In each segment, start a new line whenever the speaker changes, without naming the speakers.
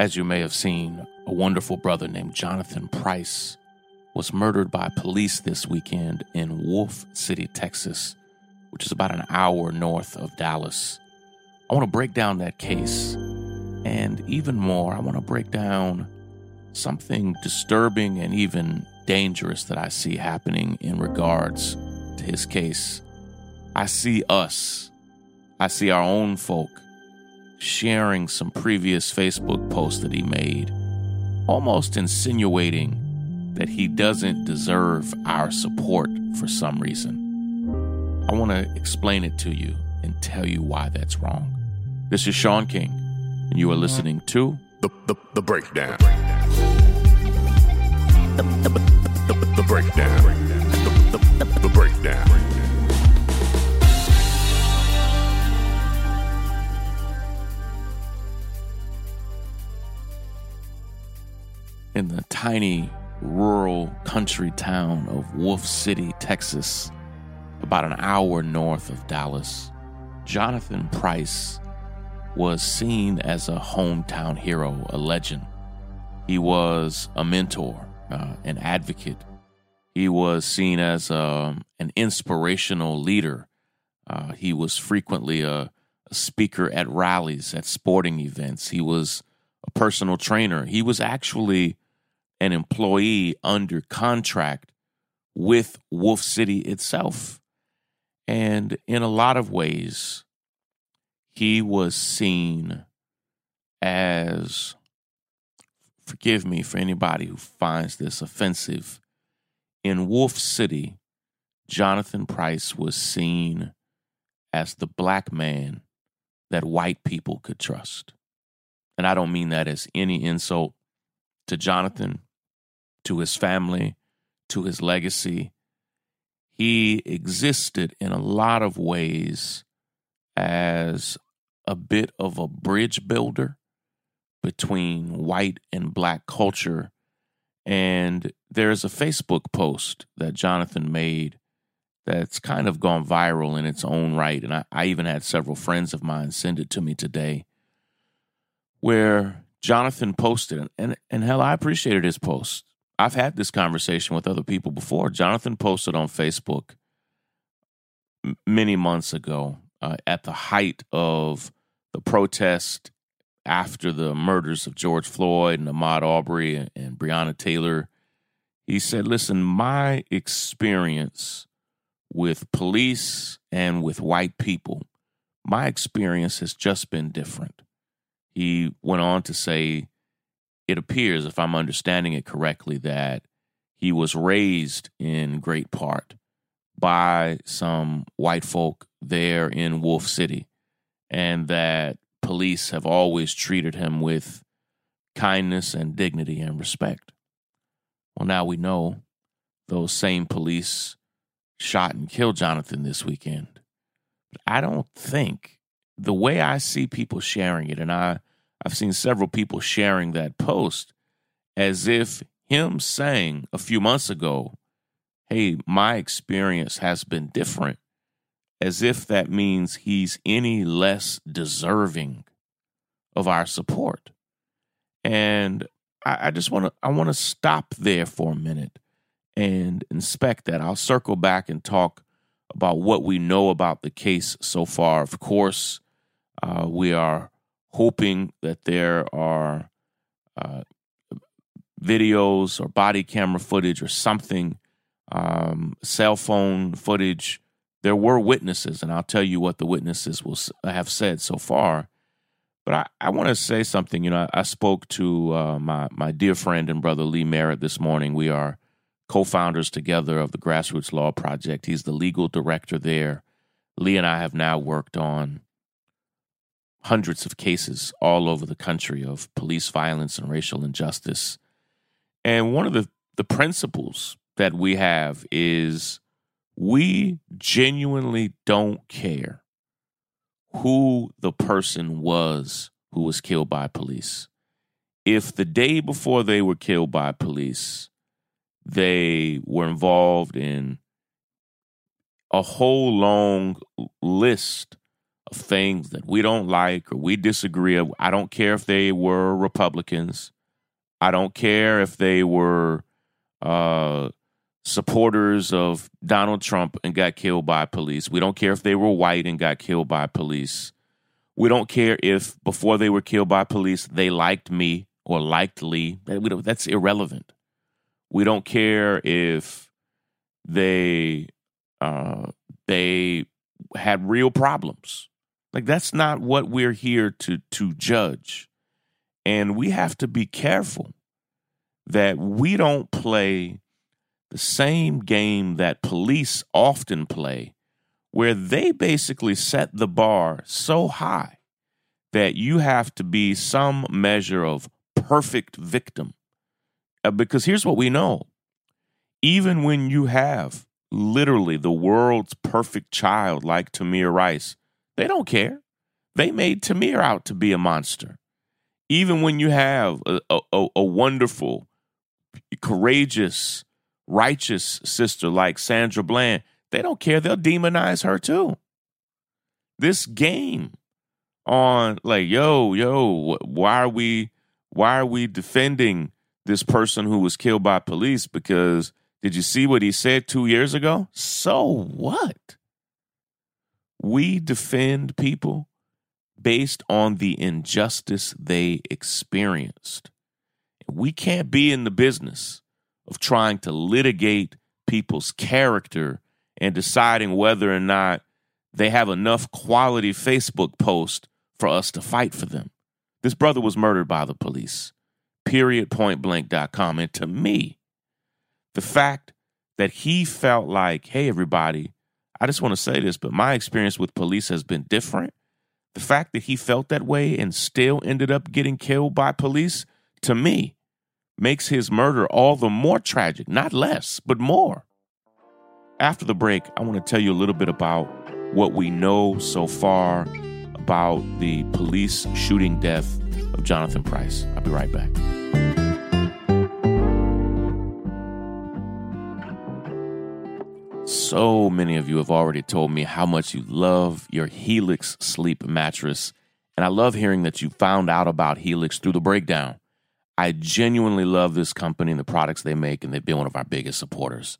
As you may have seen, a wonderful brother named Jonathan Price was murdered by police this weekend in Wolfe City, Texas, which is about an hour north of Dallas. I want to break down that case. And even more, I want to break down something disturbing and even dangerous that I see happening in regards to his case. I see us, I see our own folk sharing some previous Facebook posts that he made, almost insinuating that he doesn't deserve our support for some reason. I want to explain it to you and tell you why that's wrong. This is Shaun King, and you are listening to
The, the, the breakdown. The, the, the, the, the breakdown. The, the, the, the breakdown.
In the tiny rural country town of Wolfe City, Texas, about an hour north of Dallas. Jonathan Price was seen as a hometown hero, a legend. He was a mentor, uh, an advocate. He was seen as um, an inspirational leader. Uh, he was frequently a, a speaker at rallies, at sporting events. He was personal trainer. He was actually an employee under contract with Wolfe City itself. And in a lot of ways, he was seen as, forgive me for anybody who finds this offensive, in Wolfe City, Jonathan Price was seen as the black man that white people could trust. And I don't mean that as any insult to Jonathan, to his family, to his legacy. He existed in a lot of ways as a bit of a bridge builder between white and black culture. And there's a Facebook post that Jonathan made that's kind of gone viral in its own right. And I, I even had several friends of mine send it to me today where Jonathan posted, and, and hell, I appreciated his post. I've had this conversation with other people before. Jonathan posted on Facebook many months ago uh, at the height of the protest after the murders of George Floyd and Ahmaud Arbery and, and Breonna Taylor. He said, Listen, my experience with police and with white people, my experience has just been different. He went on to say, It appears, if I'm understanding it correctly, that he was raised in great part by some white folk there in Wolfe City, and that police have always treated him with kindness and dignity and respect. Well, now we know those same police shot and killed Jonathan this weekend. But I don't think the way I see people sharing it, and I, I've seen several people sharing that post as if him saying a few months ago, hey, my experience has been different, as if that means he's any less deserving of our support. And I, I just want to I want to stop there for a minute and inspect that. I'll circle back and talk about what we know about the case so far. Of course, uh, we are hoping that there are uh, videos or body camera footage or something, um, cell phone footage. There were witnesses, and I'll tell you what the witnesses will have said so far. But I, I want to say something. You know, I, I spoke to uh, my my dear friend and brother Lee Merritt this morning. We are co-founders together of the Grassroots Law Project. He's the legal director there. Lee and I have now worked on hundreds of cases all over the country of police violence and racial injustice. And one of the, the principles that we have is we genuinely don't care who the person was who was killed by police. If the day before they were killed by police, they were involved in a whole long list things that we don't like or we disagree. I don't care if they were Republicans. I don't care if they were uh, supporters of Donald Trump and got killed by police. We don't care if they were white and got killed by police. We don't care if before they were killed by police they liked me or liked Lee. That's irrelevant. We don't care if they uh, they had real problems. Like that's not what we're here to to judge. And we have to be careful that we don't play the same game that police often play, where they basically set the bar so high that you have to be some measure of perfect victim. Uh, because here's what we know even when you have literally the world's perfect child like Tamir Rice, they don't care. They made Tamir out to be a monster. Even when you have a, a, a wonderful, courageous, righteous sister like Sandra Bland, they don't care. They'll demonize her too. This game on like, yo, yo, why are we why are we defending this person who was killed by police? Because did you see what he said two years ago? So what? We defend people based on the injustice they experienced. We can't be in the business of trying to litigate people's character and deciding whether or not they have enough quality Facebook posts for us to fight for them. This brother was murdered by the police. Period pointblank.com. And to me, the fact that he felt like, hey, everybody, I just want to say this, but my experience with police has been different. The fact that he felt that way and still ended up getting killed by police, to me, makes his murder all the more tragic, not less, but more. After the break, I want to tell you a little bit about what we know so far about the police shooting death of Jonathan Price. I'll be right back. So many of you have already told me how much you love your Helix sleep mattress. And I love hearing that you found out about Helix through the breakdown. I genuinely love this company and the products they make, and they've been one of our biggest supporters.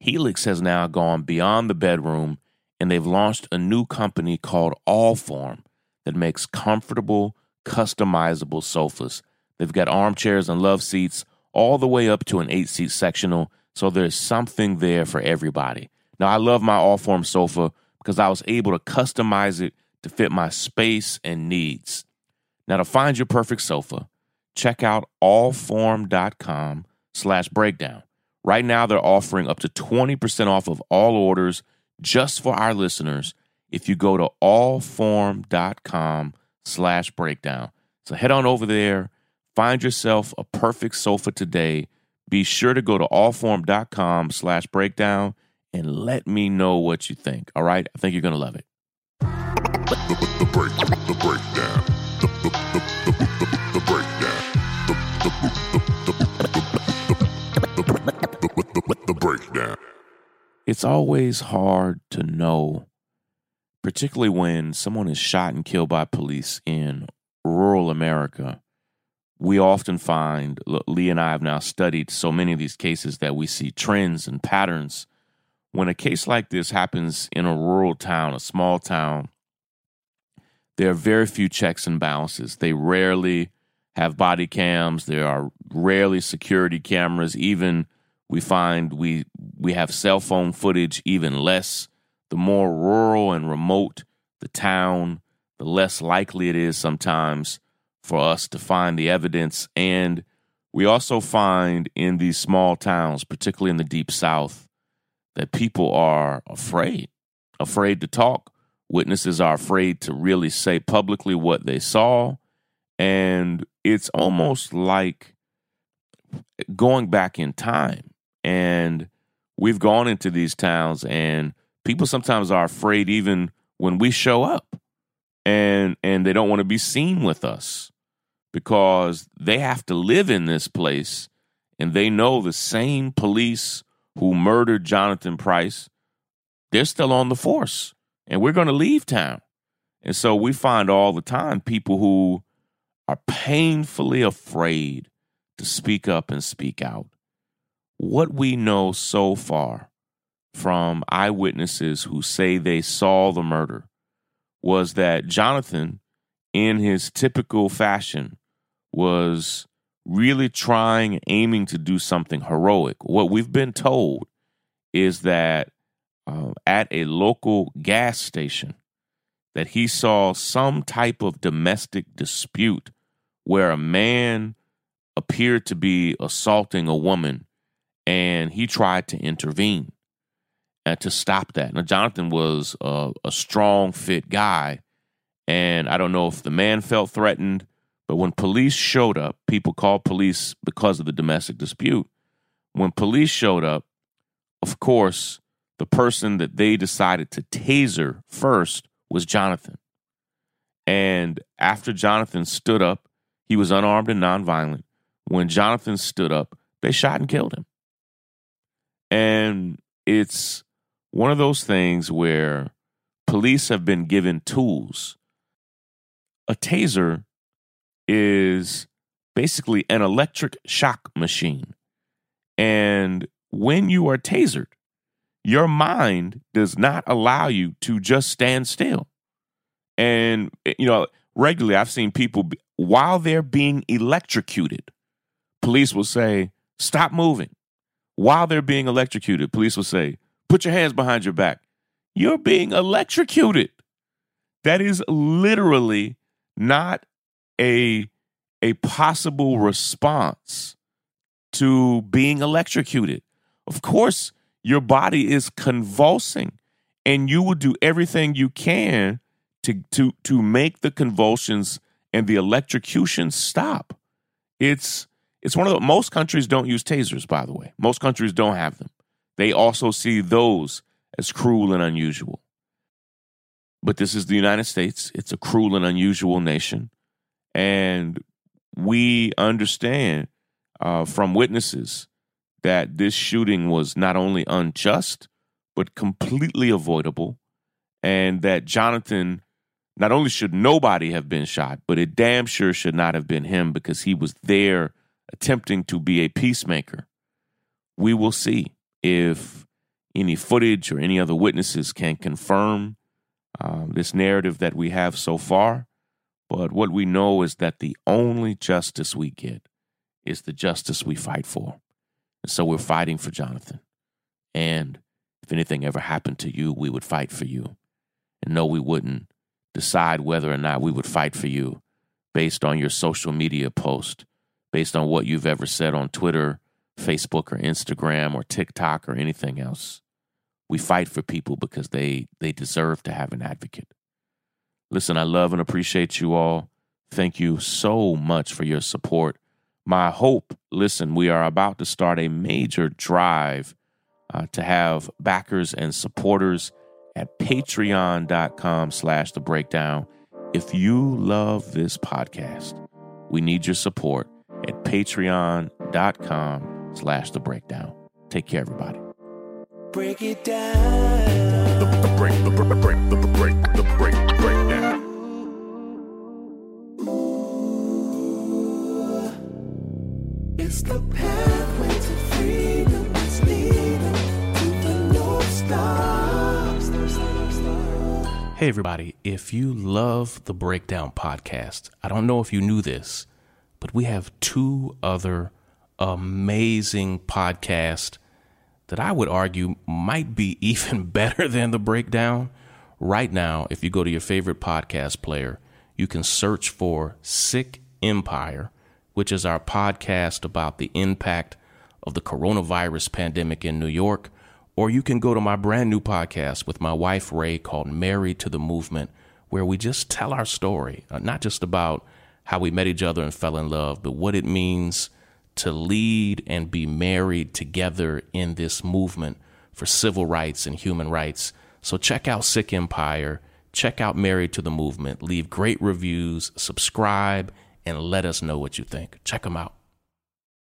Helix has now gone beyond the bedroom, and they've launched a new company called Allform that makes comfortable, customizable sofas. They've got armchairs and love seats all the way up to an eight seat sectional, so there's something there for everybody. Now, I love my Allform sofa because I was able to customize it to fit my space and needs. Now, to find your perfect sofa, check out allform.com slash breakdown. Right now, they're offering up to 20% off of all orders just for our listeners if you go to allform.com slash breakdown. So head on over there, find yourself a perfect sofa today. Be sure to go to allform.com slash breakdown and let me know what you think. All right? I think you're going to love it.
The, the, break, the breakdown. The, the, the, the, the breakdown. The breakdown.
It's always hard to know particularly when someone is shot and killed by police in rural America, we often find, Lee and I have now studied so many of these cases that we see trends and patterns. When a case like this happens in a rural town, a small town, there are very few checks and balances. They rarely have body cams. There are rarely security cameras. Even we find we we have cell phone footage, even less the more rural and remote the town, the less likely it is sometimes for us to find the evidence. And we also find in these small towns, particularly in the deep south, that people are afraid, afraid to talk Witnesses are afraid to really say publicly what they saw. And it's almost like going back in time. And we've gone into these towns, and people sometimes are afraid even when we show up and and they don't want to be seen with us because they have to live in this place and they know the same police who murdered Jonathan Price they're still on the force and we're going to leave town. And so we find all the time people who are painfully afraid to speak up and speak out. What we know so far from eyewitnesses who say they saw the murder was that Jonathan, in his typical fashion, was really trying, aiming to do something heroic. What we've been told is that uh, at a local gas station that he saw some type of domestic dispute where a man appeared to be assaulting a woman and he tried to intervene and to stop that. Now, Jonathan was a, a strong, fit guy. And I don't know if the man felt threatened, but when police showed up, people called police because of the domestic dispute. When police showed up, of course, the person that they decided to taser first was Jonathan. And after Jonathan stood up, he was unarmed and nonviolent. When Jonathan stood up, they shot and killed him. And it's one of those things where police have been given tools. A taser is basically an electric shock machine. And when you are tasered, your mind does not allow you to just stand still. And, eh, you know, regularly I've seen people, while they're being electrocuted, police will say, stop moving. While they're being electrocuted, police will say, put your hands behind your back. You're being electrocuted. That is literally not a, a possible response to being electrocuted. Of course, your body is convulsing and you will do everything you can to to to make the convulsions and the electrocution stop. It's it's one of the most countries don't use tasers by the way. Most countries don't have them. They also see those as cruel and unusual. But this is the united states. It's a cruel and unusual nation and we understand uh, from witnesses that this shooting was not only unjust, but completely avoidable, and that Jonathan not only should nobody have been shot, but it damn sure should not have been him because he was there attempting to be a peacemaker. We will see if any footage or any other witnesses can confirm um, this narrative that we have so far. But what we know is that the only justice we get is the justice we fight for. And so we're fighting for Jonathan. And if anything ever happened to you, we would fight for you. And no, we wouldn't decide whether or not we would fight for you based on your social media post, based on what you've ever said on Twitter, Facebook, or Instagram, or TikTok, or anything else. We fight for people because they, they deserve to have an advocate. Listen, I love and appreciate you all. Thank you so much for your support. My hope listen we are about to start a major drive uh, to have backers and supporters at patreon.com slash the breakdown. If you love this podcast we need your support at patreon.com slash the breakdown. Take care everybody.
Break it down.
The, the break, the break, the break, the break, the break, breakdown.
Hey, everybody. If you love the Breakdown podcast, I don't know if you knew this, but we have two other amazing podcasts that I would argue might be even better than the Breakdown. Right now, if you go to your favorite podcast player, you can search for Sick Empire, which is our podcast about the impact of the coronavirus pandemic in New York,
Or you can go to my brand new podcast with my wife, Rai, called Married to the Movement, where we just tell our story, uh, not just about how we met each other and fell in love, but what it means to lead and be married together in this movement for civil rights and human rights. So check out Sick Empire, check out Married to the Movement, leave great reviews, subscribe, and let us know what you think. Check them out.